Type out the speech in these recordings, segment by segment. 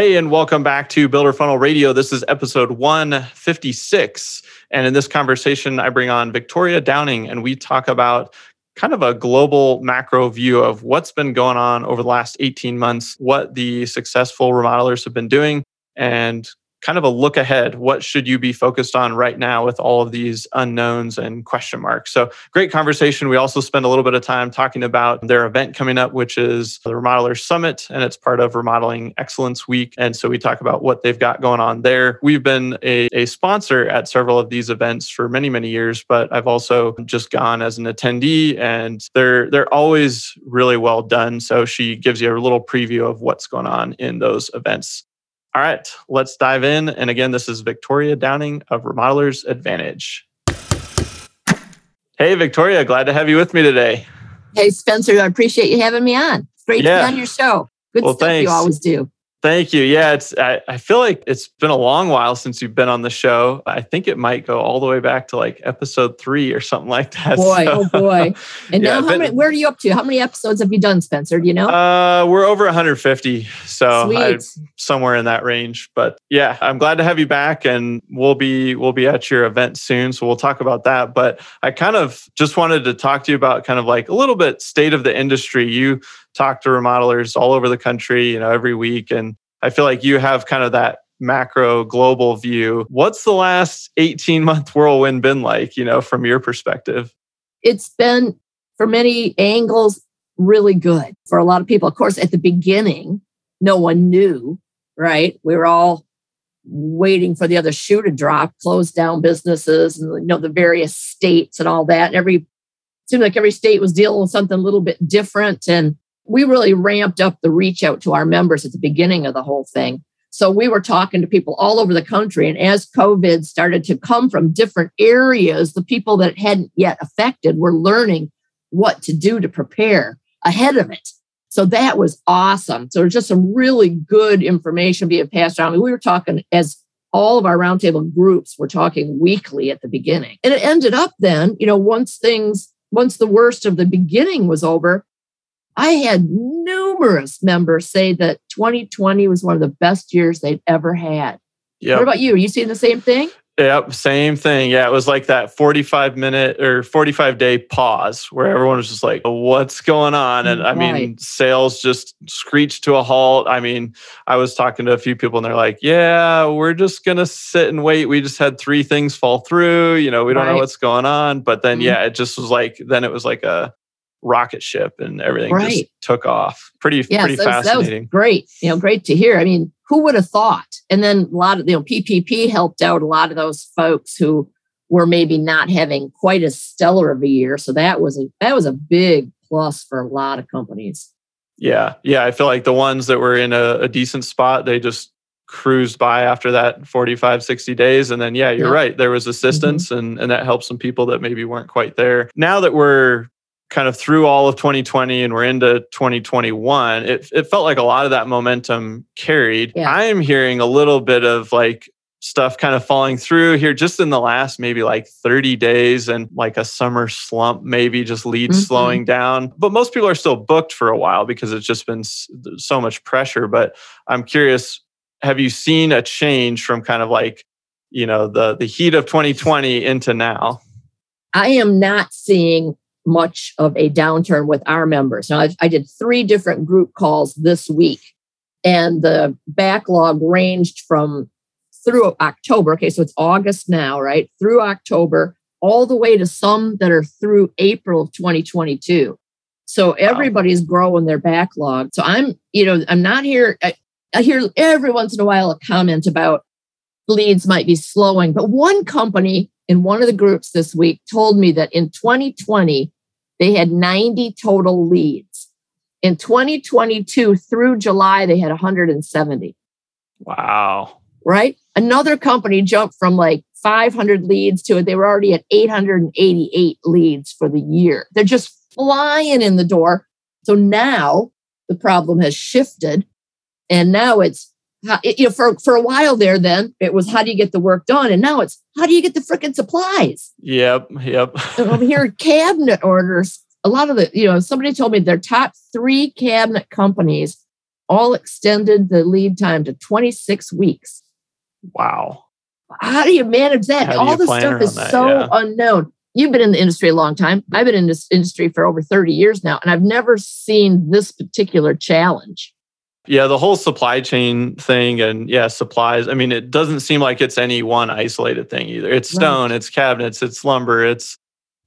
Hey, and welcome back to Builder Funnel Radio. This is episode 156. And in this conversation, I bring on Victoria Downing, and we talk about kind of a global macro view of what's been going on over the last 18 months, what the successful remodelers have been doing, and kind of a look ahead. What should you be focused on right now with all of these unknowns and question marks? So, great conversation. We also spend a little bit of time talking about their event coming up, which is the Remodeler Summit, and it's part of Remodeling Excellence Week. And so, we talk about what they've got going on there. We've been a, a sponsor at several of these events for many, many years, but I've also just gone as an attendee, and they're they're always really well done. So, she gives you a little preview of what's going on in those events. All right, let's dive in. And again, this is Victoria Downing of Remodelers Advantage. Hey, Victoria, glad to have you with me today. Hey, Spencer, I appreciate you having me on. It's great yeah. to be on your show. Good well, stuff thanks. you always do. Thank you. Yeah, it's I, I, feel like it's been a long while since you've been on the show. I think it might go all the way back to like episode three or something like that. Boy, so, oh boy. And yeah, now how many, where are you up to? How many episodes have you done, Spencer? Do you know? Uh we're over 150. So I, somewhere in that range. But yeah, I'm glad to have you back and we'll be we'll be at your event soon. So we'll talk about that. But I kind of just wanted to talk to you about kind of like a little bit state of the industry. You talk to remodelers all over the country, you know, every week. And I feel like you have kind of that macro global view. What's the last 18 month whirlwind been like, you know, from your perspective? It's been, for many angles, really good for a lot of people. Of course, at the beginning, no one knew, right? We were all waiting for the other shoe to drop, close down businesses and you know the various states and all that. And every seemed like every state was dealing with something a little bit different. And we really ramped up the reach out to our members at the beginning of the whole thing. So we were talking to people all over the country. And as COVID started to come from different areas, the people that hadn't yet affected were learning what to do to prepare ahead of it. So that was awesome. So just some really good information being passed around. I mean, we were talking as all of our roundtable groups were talking weekly at the beginning. And it ended up then, you know, once things, once the worst of the beginning was over, I had numerous members say that 2020 was one of the best years they'd ever had. Yeah. What about you? Are you seeing the same thing? Yep, same thing. Yeah, it was like that 45 minute or 45 day pause where everyone was just like, what's going on? And I mean, sales just screeched to a halt. I mean, I was talking to a few people and they're like, yeah, we're just going to sit and wait. We just had three things fall through. You know, we don't right. know what's going on. But then, mm-hmm. yeah, it just was like, then it was like a, rocket ship and everything right. just took off. Pretty, yeah, pretty so fascinating. great. You know, great to hear. I mean, who would have thought? And then a lot of, you know, PPP helped out a lot of those folks who were maybe not having quite as stellar of a year. So that was a, that was a big plus for a lot of companies. Yeah. Yeah. I feel like the ones that were in a, a decent spot, they just cruised by after that 45 60 days and then yeah you're yeah. right there was assistance mm-hmm. and and that helped some people that maybe weren't quite there now that we're kind of through all of 2020 and we're into 2021, it, it felt like a lot of that momentum carried. Yeah. I'm hearing a little bit of like stuff kind of falling through here just in the last maybe like 30 days and like a summer slump maybe just leads mm-hmm. slowing down but most people are still booked for a while because it's just been so much pressure but i'm curious have you seen a change from kind of like you know the the heat of 2020 into now i am not seeing much of a downturn with our members. Now, I, I did three different group calls this week, and the backlog ranged from through October. Okay, so it's August now, right? Through October, all the way to some that are through April of 2022. So everybody's wow. growing their backlog. So I'm, you know, I'm not here. I, I hear every once in a while a comment about leads might be slowing, but one company in one of the groups this week told me that in 2020, they had 90 total leads. In 2022 through July, they had 170. Wow. Right. Another company jumped from like 500 leads to it. They were already at 888 leads for the year. They're just flying in the door. So now the problem has shifted. And now it's, you know, for, for a while there, then it was how do you get the work done? And now it's how do you get the freaking supplies? Yep. Yep. I'm hearing cabinet orders. A lot of the, you know, somebody told me their top three cabinet companies all extended the lead time to 26 weeks. Wow. How do you manage that? All this stuff is that? so yeah. unknown. You've been in the industry a long time. I've been in this industry for over 30 years now, and I've never seen this particular challenge. Yeah, the whole supply chain thing and yeah, supplies. I mean, it doesn't seem like it's any one isolated thing either. It's stone, right. it's cabinets, it's lumber, it's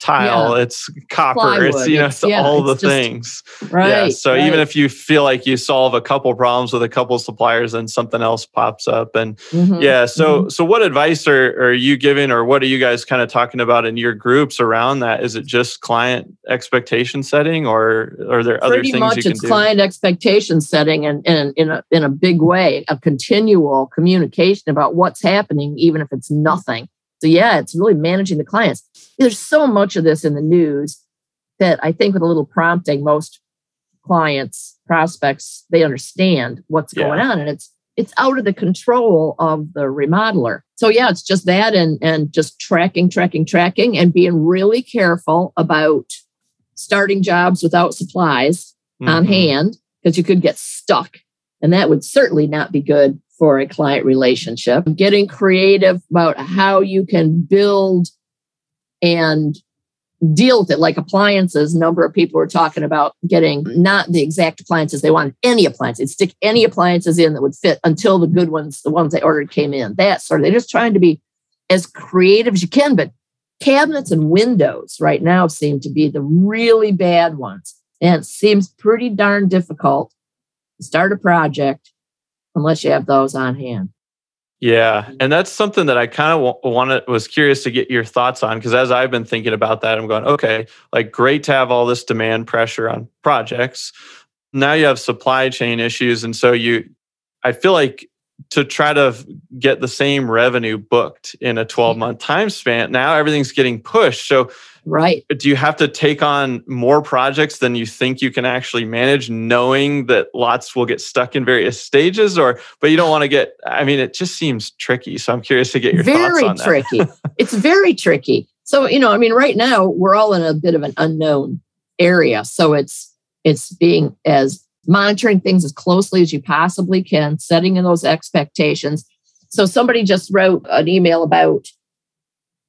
tile, yeah. it's copper, Plywood. it's you know, it's, yeah, all the just, things. Right. Yeah. So right. even if you feel like you solve a couple problems with a couple suppliers, then something else pops up. And mm-hmm. yeah, so mm-hmm. so what advice are, are you giving or what are you guys kind of talking about in your groups around that? Is it just client expectation setting or are there other Pretty things much you can it's do? client expectation setting and, and in a in a big way, a continual communication about what's happening, even if it's nothing. So yeah, it's really managing the clients. There's so much of this in the news that I think with a little prompting, most clients, prospects, they understand what's yeah. going on. And it's it's out of the control of the remodeler. So yeah, it's just that and and just tracking, tracking, tracking, and being really careful about starting jobs without supplies mm-hmm. on hand because you could get stuck. And that would certainly not be good for a client relationship, getting creative about how you can build and deal with it like appliances. Number of people were talking about getting not the exact appliances they wanted, any appliances, stick any appliances in that would fit until the good ones, the ones they ordered came in. That sort of they're just trying to be as creative as you can. But cabinets and windows right now seem to be the really bad ones. And it seems pretty darn difficult to start a project unless you have those on hand. Yeah, mm-hmm. and that's something that I kind of wanted was curious to get your thoughts on because as I've been thinking about that, I'm going, okay, like great to have all this demand pressure on projects. Now you have supply chain issues, and so you, I feel like to try to get the same revenue booked in a 12 month time span, now everything's getting pushed. So Right. Do you have to take on more projects than you think you can actually manage, knowing that lots will get stuck in various stages? Or, but you don't want to get, I mean, it just seems tricky. So I'm curious to get your very thoughts on tricky. that. it's very tricky. So, you know, I mean, right now we're all in a bit of an unknown area. So it's, it's being as monitoring things as closely as you possibly can, setting in those expectations. So somebody just wrote an email about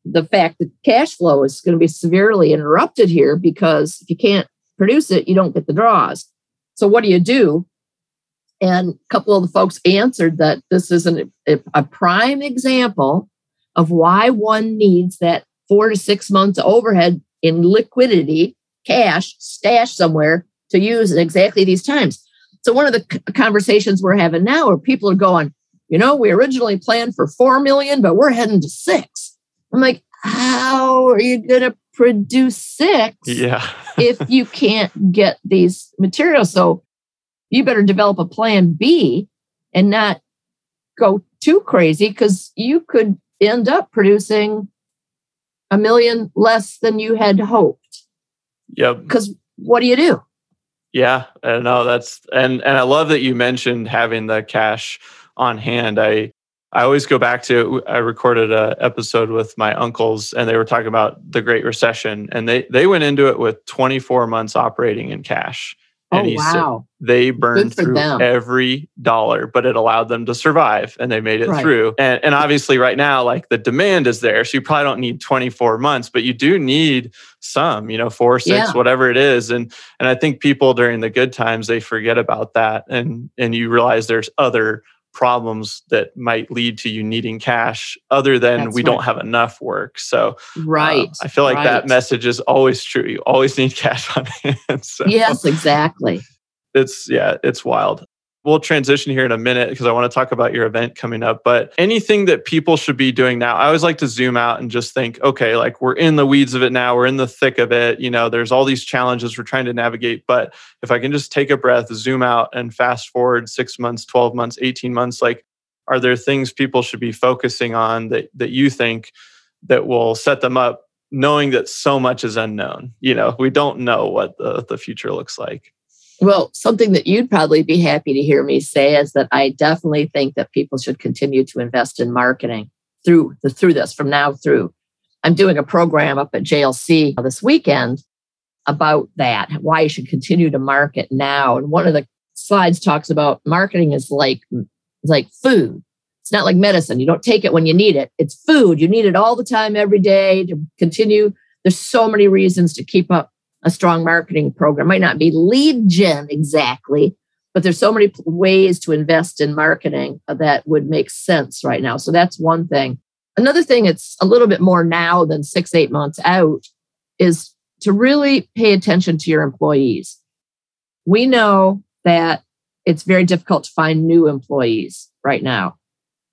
the fact that cash flow is going to be severely interrupted here because if you can't produce it, you don't get the draws. So what do you do? And a couple of the folks answered that this is an, a prime example of why one needs that four to six months overhead in liquidity, cash, stashed somewhere to use at exactly these times. So one of the conversations we're having now are people are going, you know, we originally planned for 4 million, but we're heading to six. I'm like, how are you going to produce six yeah. if you can't get these materials? So you better develop a plan B and not go too crazy because you could end up producing a million less than you had hoped. Yep. Because what do you do? Yeah, I know that's and and I love that you mentioned having the cash on hand. I I always go back to I recorded an episode with my uncles and they were talking about the Great Recession and they they went into it with 24 months operating in cash. Oh, and oh, wow. they burned through them. every dollar, but it allowed them to survive and they made it right. through. And, and obviously, right now, like the demand is there. So you probably don't need 24 months, but you do need some, you know, four, six, yeah. whatever it is. And and I think people during the good times, they forget about that. And and you realize there's other problems that might lead to you needing cash other than That's we right. don't have enough work so uh, right uh, i feel like right. that message is always true you always need cash on hand so yes exactly it's yeah it's wild we'll transition here in a minute because I want to talk about your event coming up. But anything that people should be doing now, I always like to zoom out and just think, okay, like we're in the weeds of it now, we're in the thick of it. You know, there's all these challenges we're trying to navigate. But if I can just take a breath, zoom out, and fast forward six months, 12 months, 18 months, like, are there things people should be focusing on that, that you think that will set them up knowing that so much is unknown? You know, we don't know what the, the future looks like. Well, something that you'd probably be happy to hear me say is that I definitely think that people should continue to invest in marketing through the through this from now through. I'm doing a program up at JLC this weekend about that, why you should continue to market now. And one of the slides talks about marketing is like like food. It's not like medicine. You don't take it when you need it. It's food. You need it all the time, every day to continue. There's so many reasons to keep up a strong marketing program. Might not be lead gen exactly, but there's so many ways to invest in marketing that would make sense right now. So that's one thing. Another thing it's a little bit more now than six, eight months out is to really pay attention to your employees. We know that it's very difficult to find new employees right now.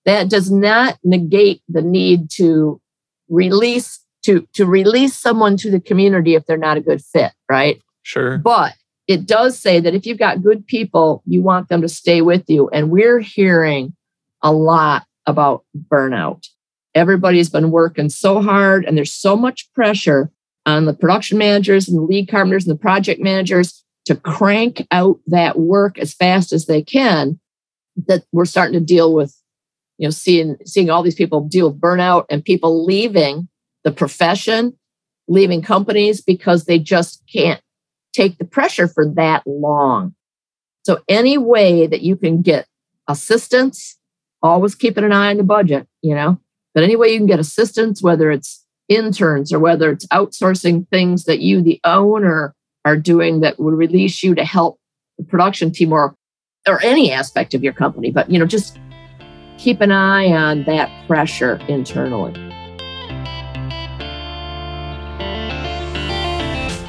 That does not negate the need to release to to release someone to the community if they're not a good fit, right? Sure. But it does say that if you've got good people, you want them to stay with you. And we're hearing a lot about burnout. Everybody's been working so hard, and there's so much pressure on the production managers and the lead carpenters and the project managers to crank out that work as fast as they can that we're starting to deal with you know seeing seeing all these people deal with burnout and people leaving the profession, leaving companies because they just can't take the pressure for that long. So, any way that you can get assistance, always keeping an eye on the budget, you know, but any way you can get assistance, whether it's interns or whether it's outsourcing things that you, the owner, are doing that would release you to help the production team or or any aspect of your company but you know just keep an eye on that pressure internally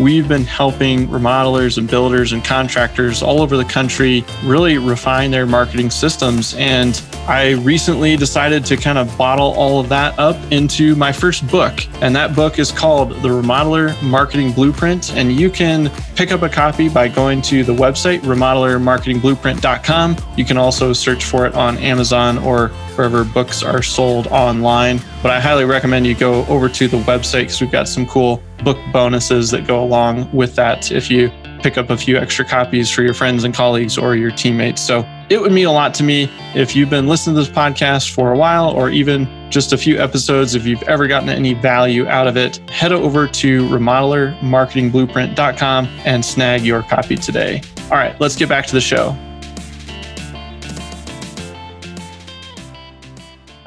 we've been helping remodelers and builders and contractors all over the country really refine their marketing systems. And I recently decided to kind of bottle all of that up into my first book. And that book is called The Remodeler Marketing Blueprint. And you can pick up a copy by going to the website, remodelermarketingblueprint.com. You can also search for it on Amazon or wherever books are sold online. But I highly recommend you go over to the website because we've got some cool book bonuses that go along with that if you pick up a few extra copies for your friends and colleagues or your teammates. So it would mean a lot to me if you've been listening to this podcast for a while or even just a few episodes. If you've ever gotten any value out of it, head over to remodelermarketingblueprint.com and snag your copy today. All right, let's get back to the show.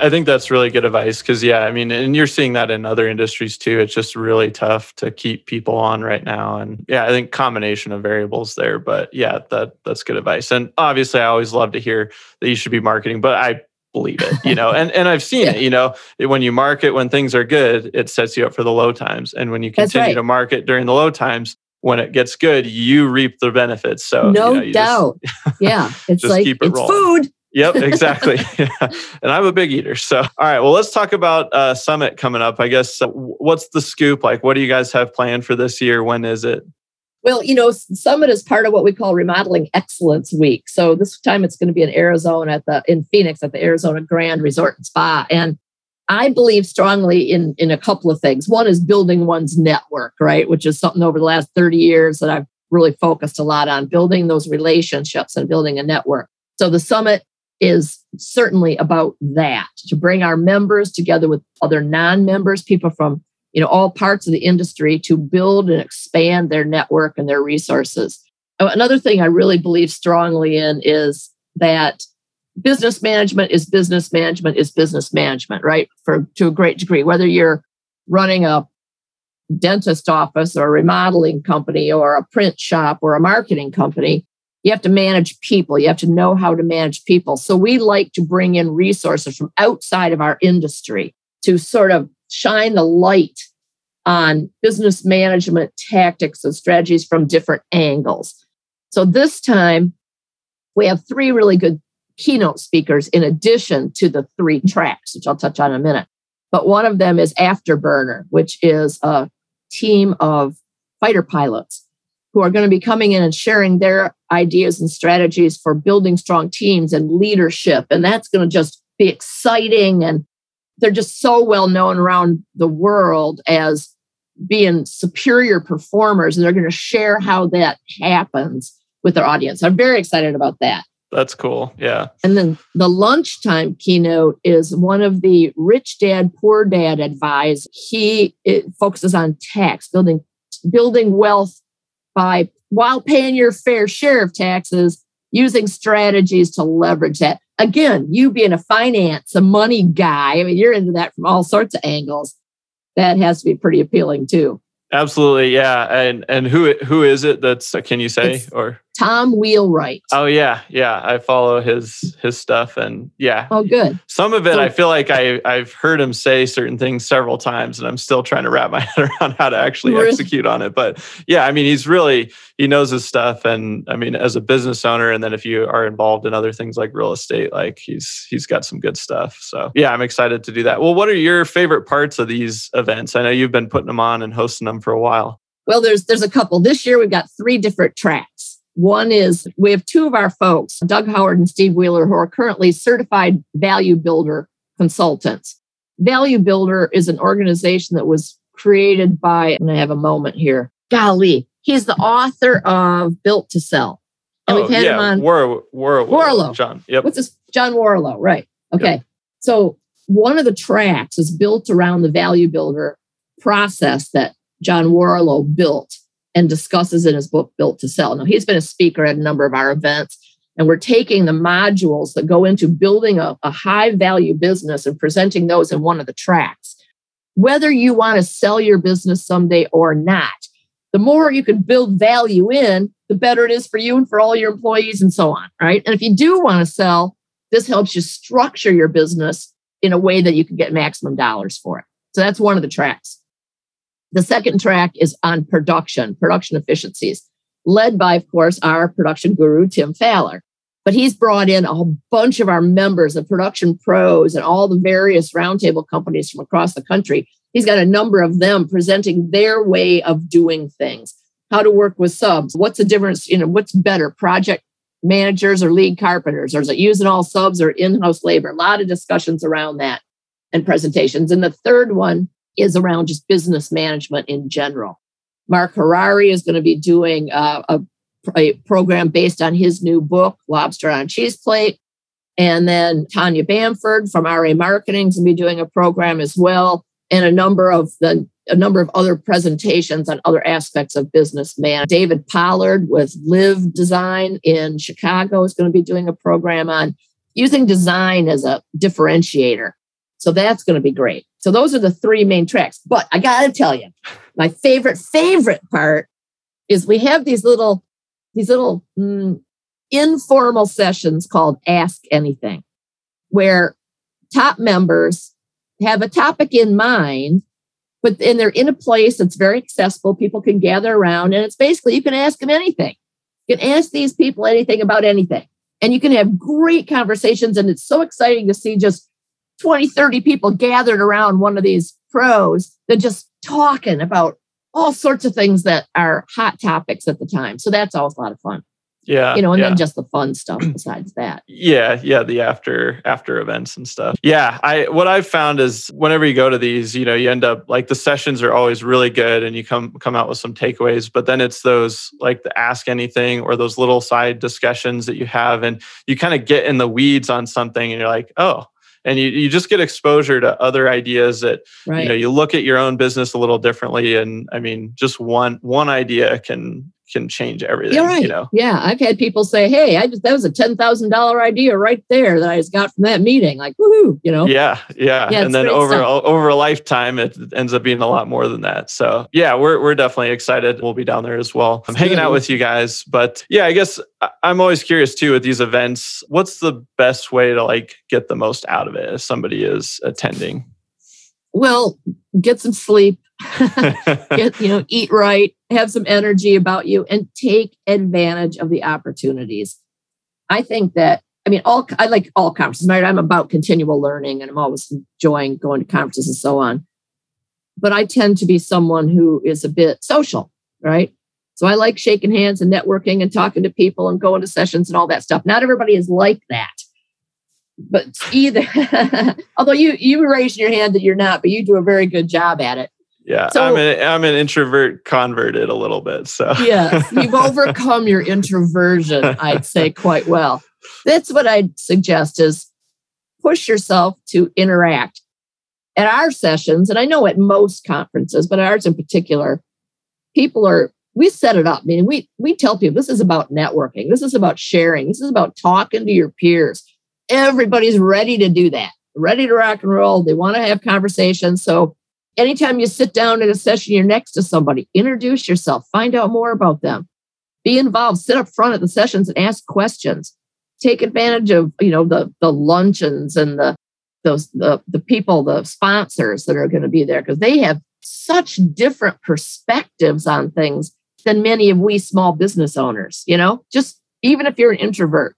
I think that's really good advice because, yeah, I mean, and you're seeing that in other industries too. It's just really tough to keep people on right now, and yeah, I think combination of variables there. But yeah, that that's good advice. And obviously, I always love to hear that you should be marketing, but I believe it, you know, and and I've seen yeah. it, you know, when you market when things are good, it sets you up for the low times, and when you continue right. to market during the low times, when it gets good, you reap the benefits. So no you know, doubt, just, yeah, it's like it it's food. Yep, exactly. yeah. And I'm a big eater. So, all right. Well, let's talk about uh, Summit coming up. I guess uh, what's the scoop? Like, what do you guys have planned for this year? When is it? Well, you know, Summit is part of what we call Remodeling Excellence Week. So this time it's going to be in Arizona at the in Phoenix at the Arizona Grand Resort and Spa. And I believe strongly in in a couple of things. One is building one's network, right? Which is something over the last 30 years that I've really focused a lot on building those relationships and building a network. So the summit is certainly about that to bring our members together with other non-members people from you know all parts of the industry to build and expand their network and their resources. Oh, another thing i really believe strongly in is that business management is business management is business management right? For to a great degree whether you're running a dentist office or a remodeling company or a print shop or a marketing company, you have to manage people. You have to know how to manage people. So we like to bring in resources from outside of our industry to sort of shine the light on business management tactics and strategies from different angles. So this time, we have three really good keynote speakers in addition to the three tracks, which I'll touch on in a minute. But one of them is Afterburner, which is a team of fighter pilots who are going to be coming in and sharing their ideas and strategies for building strong teams and leadership. And that's going to just be exciting. And they're just so well known around the world as being superior performers. And they're going to share how that happens with their audience. I'm very excited about that. That's cool. Yeah. And then the lunchtime keynote is one of the rich dad, poor dad advise. He focuses on tax, building building wealth by while paying your fair share of taxes, using strategies to leverage that. Again, you being a finance, a money guy, I mean, you're into that from all sorts of angles. That has to be pretty appealing too. Absolutely, yeah. And and who who is it? That's uh, can you say It's- or? Tom Wheelwright. Oh yeah, yeah. I follow his his stuff, and yeah, Oh, good. some of it So- I feel like I I've heard him say certain things several times, and I'm still trying to wrap my head around how to actually Really? execute on it. But yeah, I mean, he's really he knows his stuff, and I mean, as a business owner, and then if you are involved in other things like real estate, like he's he's got some good stuff. So yeah, I'm excited to do that. Well, what are your favorite parts of these events? I know you've been putting them on and hosting them for a while. Well, there's there's a couple. This year we've got three different tracks. One is we have two of our folks, Doug Howard and Steve Wheeler, who are currently certified value builder consultants. Value Builder is an organization that was created by, and I have a moment here. Golly, he's the author of Built to Sell. And we've oh, had Oh, yeah, him on War, War, Warrillow. John. Yep. What's this? John Warrillow, right. Okay. So one of the tracks is built around the value builder process that John Warrillow built and discusses in his book, Built to Sell. Now, he's been a speaker at a number of our events, and we're taking the modules that go into building a, a high value business and presenting those in one of the tracks. Whether you want to sell your business someday or not, the more you can build value in, the better it is for you and for all your employees and so on, right? And if you do want to sell, this helps you structure your business in a way that you can get maximum dollars for it. So that's one of the tracks. The second track is on production, production efficiencies, led by, of course, our production guru, Tim Faller. But he's brought in a whole bunch of our members, the production pros, and all the various roundtable companies from across the country. He's got a number of them presenting their way of doing things, how to work with subs, what's the difference, you know, what's better, project managers or lead carpenters, or is it using all subs or in-house labor? A lot of discussions around that and presentations. And the third one is around just business management in general. Mark Harari is going to be doing uh, a, a program based on his new book, Lobster on Cheese Plate. And then Tanya Bamford from RA Marketing is going to be doing a program as well, and a number of the a number of other presentations on other aspects of business man. David Pollard with Live Design in Chicago is going to be doing a program on using design as a differentiator. So that's going to be great. So those are the three main tracks. But I got to tell you, my favorite favorite part is we have these little these little mm, informal sessions called Ask Anything, where top members have a topic in mind, but and they're in a place that's very accessible. People can gather around, and it's basically you can ask them anything. You can ask these people anything about anything, and you can have great conversations. And it's so exciting to see just 20, 30 people gathered around one of these pros that just talking about all sorts of things that are hot topics at the time. So that's always a lot of fun, Yeah. you know, and yeah. then just the fun stuff besides that. yeah yeah the after after events and stuff yeah i what i've found is whenever you go to these you know you end up like the sessions are always really good and you come come out with some takeaways but then it's those like the ask anything or those little side discussions that you have and you kind of get in the weeds on something and you're like oh and you, you just get exposure to other ideas that Right. you know you look at your own business a little differently and i mean just one one idea can can change everything. You're right. You know? Yeah. I've had people say, Hey, I just, that was a $10,000 idea right there that I just got from that meeting. Like, woohoo, you know? Yeah. Yeah. Yeah, and then over, stuff. over a lifetime, it ends up being a lot more than that. So yeah, we're, we're definitely excited. We'll be down there as well. I'm hanging out with you guys, but yeah, I guess I'm always curious too with these events, what's the best way to like get the most out of it if somebody is attending? Well, get some sleep, get, you know, eat right, have some energy about you, and take advantage of the opportunities. I think that, I mean, all I like all conferences, right? I'm about continual learning and I'm always enjoying going to conferences and so on. But I tend to be someone who is a bit social, right? So I like shaking hands and networking and talking to people and going to sessions and all that stuff. Not everybody is like that. But either, although you you raised your hand that you're not, but you do a very good job at it. Yeah. So- I'm an, I'm an introvert converted a little bit. So Yes, you've overcome your introversion, I'd say quite well. That's what I'd suggest is push yourself to interact. At our sessions, and I know at most conferences, but ours in particular, people are we set it up. Meaning we we tell people this is about networking, this is about sharing, this is about talking to your peers. Everybody's ready to do that, ready to rock and roll. They want to have conversations. So anytime you sit down in a session, you're next to somebody, introduce yourself, find out more about them, be involved, sit up front at the sessions and ask questions. Take advantage of you know the the luncheons and the those the the people, the sponsors that are going to be there because they have such different perspectives on things than many of we small business owners. You know, just even if you're an introvert,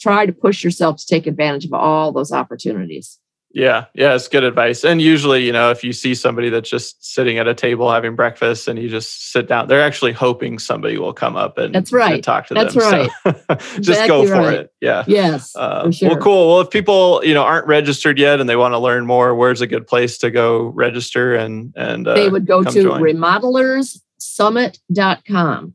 try to push yourself to take advantage of all those opportunities. Yeah, yeah, it's good advice. And usually, you know, if you see somebody that's just sitting at a table having breakfast and you just sit down, they're actually hoping somebody will come up and, That's right. and talk to That's them. That's right. So just go for right. it. Yeah. Yes, Uh, sure. Well, cool. Well, if people you know aren't registered yet and they want to learn more, where's a good place to go register and and uh, they would go to join? remodelersummit.com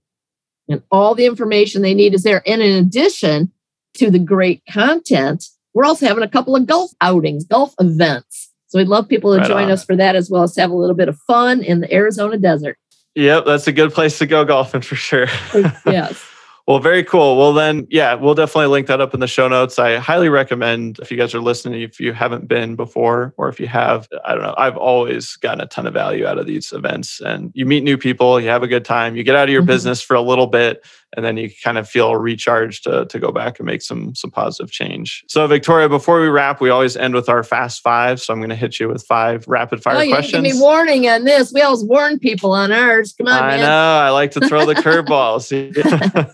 and all the information they need is there. And in addition to the great content, we're also having a couple of golf outings, golf events. So we'd love people to Right join on. us for that as well as have a little bit of fun in the Arizona desert. Yep, that's a good place to go golfing for sure. yes. Well, very cool. Well, then, yeah, we'll definitely link that up in the show notes. I highly recommend if you guys are listening, if you haven't been before, or if you have, I don't know, I've always gotten a ton of value out of these events. And you meet new people, you have a good time, you get out of your Mhm. business for a little bit, and then you kind of feel recharged to, to go back and make some some positive change. So, Victoria, before we wrap, we always end with our fast five. So I'm going to hit you with five rapid fire questions. oh, you questions. give me warning on this. We always warn people on ours. Come on, I man. know. I like to throw the curveballs.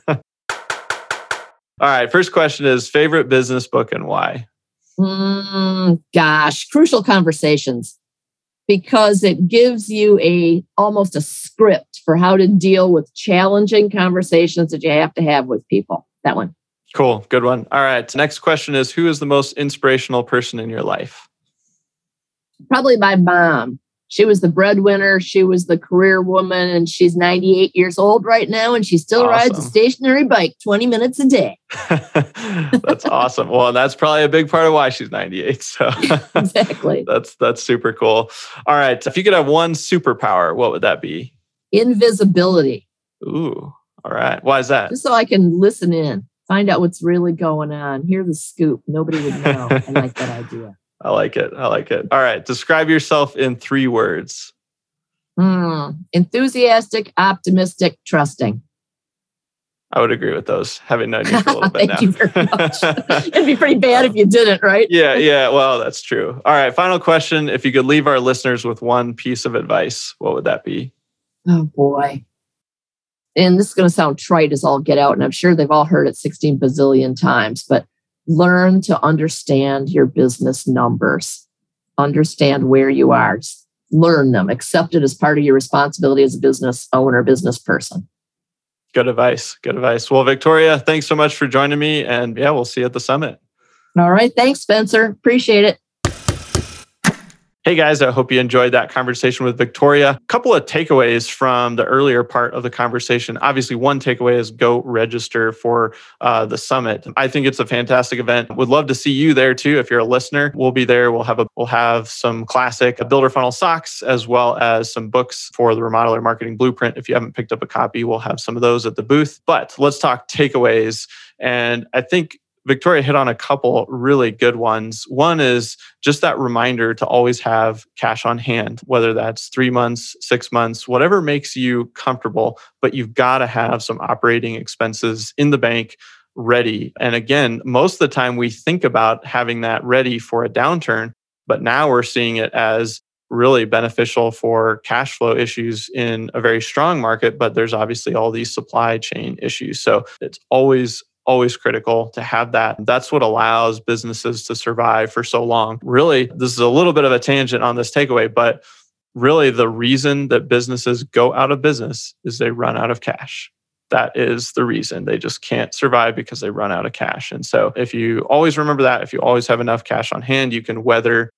All right. First question is favorite business book and why? Mm, gosh, crucial conversations because it gives you a almost a script for how to deal with challenging conversations that you have to have with people. That one. Cool. Good one. All right. Next question is Who is the most inspirational person in your life? Probably my mom. She was the breadwinner. She was the career woman, and she's 98 years old right now, and she still rides a stationary bike 20 minutes a day. that's awesome. Well, that's probably a big part of why she's 98. So Exactly. that's that's super cool. All right. If you could have one superpower, what would that be? Invisibility, Ooh. All right. Why is that? just so I can listen in, find out what's really going on, hear the scoop. Nobody would know. I like that idea. I like it. I like it. All right. Describe yourself in three words. Hmm. Enthusiastic, optimistic, trusting. I would agree with those, having known you for a little bit Thank now. you very much. It'd be pretty bad if you didn't, right? yeah, yeah. Well, that's true. All right. Final question. If you could leave our listeners with one piece of advice, what would that be? Oh boy. And this is going to sound trite as all get out, and I'm sure they've all heard it 16 bazillion times, but learn to understand your business numbers, understand where you are, learn them, accept it as part of your responsibility as a business owner, business person. Good advice. Good advice. Well, Victoria, thanks so much for joining me. And yeah, we'll see you at the summit. All right. Thanks, Spencer. Appreciate it. Hey guys, I hope you enjoyed that conversation with Victoria. A couple of takeaways from the earlier part of the conversation. Obviously, one takeaway is go register for uh, the summit. I think it's a fantastic event. Would love to see you there too. If you're a listener, we'll be there. We'll have a we'll have some classic builder funnel socks as well as some books for the Remodeler Marketing Blueprint. If you haven't picked up a copy, we'll have some of those at the booth. But let's talk takeaways. And I think Victoria hit on a couple really good ones. One is just that reminder to always have cash on hand, whether that's three months, six months, whatever makes you comfortable, but you've got to have some operating expenses in the bank ready. And again, most of the time we think about having that ready for a downturn, but now we're seeing it as really beneficial for cash flow issues in a very strong market, but there's obviously all these supply chain issues. So it's always always critical to have that. That's what allows businesses to survive for so long. Really, this is a little bit of a tangent on this takeaway, but really the reason that businesses go out of business is they run out of cash. That is the reason they just can't survive because they run out of cash. And so, if you always remember that, if you always have enough cash on hand, you can weather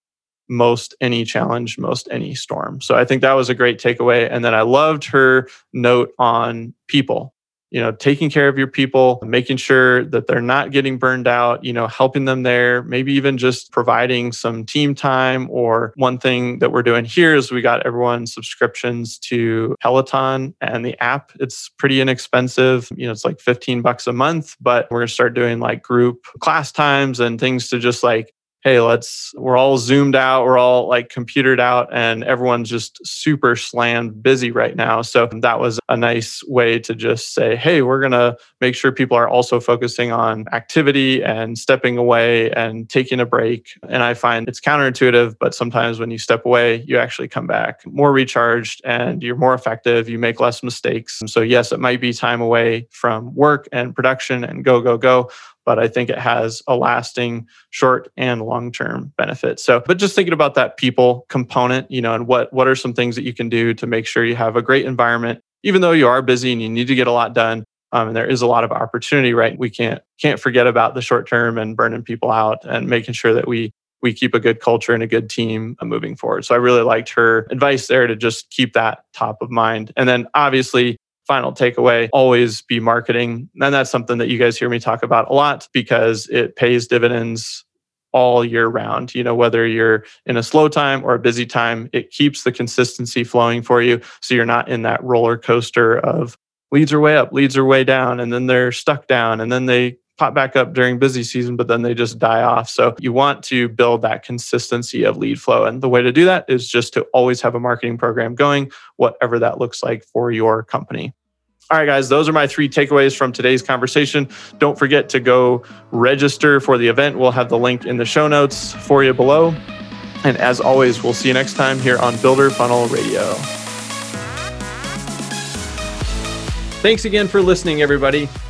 most any challenge, most any storm. So I think that was a great takeaway. And then I loved her note on people you know taking care of your people making sure that they're not getting burned out you know helping them there maybe even just providing some team time or one thing that we're doing here is we got everyone subscriptions to peloton and the app. It's pretty inexpensive. You know it's like 15 bucks a month but we're going to start doing like group class times and things to just like hey, let's, we're all zoomed out, we're all like computered out, and everyone's just super slammed busy right now. So that was a nice way to just say, hey, we're going to make sure people are also focusing on activity and stepping away and taking a break. And I find it's counterintuitive, but sometimes when you step away, you actually come back more recharged and you're more effective, you make less mistakes. So, yes, it might be time away from work and production and go, go, go but I think it has a lasting short and long term benefit. So, but just thinking about that people component, you know, and what what are some things that you can do to make sure you have a great environment, even though you are busy and you need to get a lot done. Um, and there is a lot of opportunity, right? We can't can't forget about the short term and burning people out and making sure that we we keep a good culture and a good team uh, moving forward. So I really liked her advice there to just keep that top of mind. And then obviously final takeaway always be marketing. And that's something that you guys hear me talk about a lot because it pays dividends all year round. You know, whether you're in a slow time or a busy time, it keeps the consistency flowing for you. So you're not in that roller coaster of leads are way up, leads are way down, and then they're stuck down, and then they pop back up during busy season, but then they just die off. So you want to build that consistency of lead flow. And the way to do that is just to always have a marketing program going, whatever that looks like for your company. All right, guys, those are my three takeaways from today's conversation. Don't forget to go register for the event. We'll have the link in the show notes for you below. And as always, we'll see you next time here on Builder Funnel Radio. Thanks again for listening, everybody.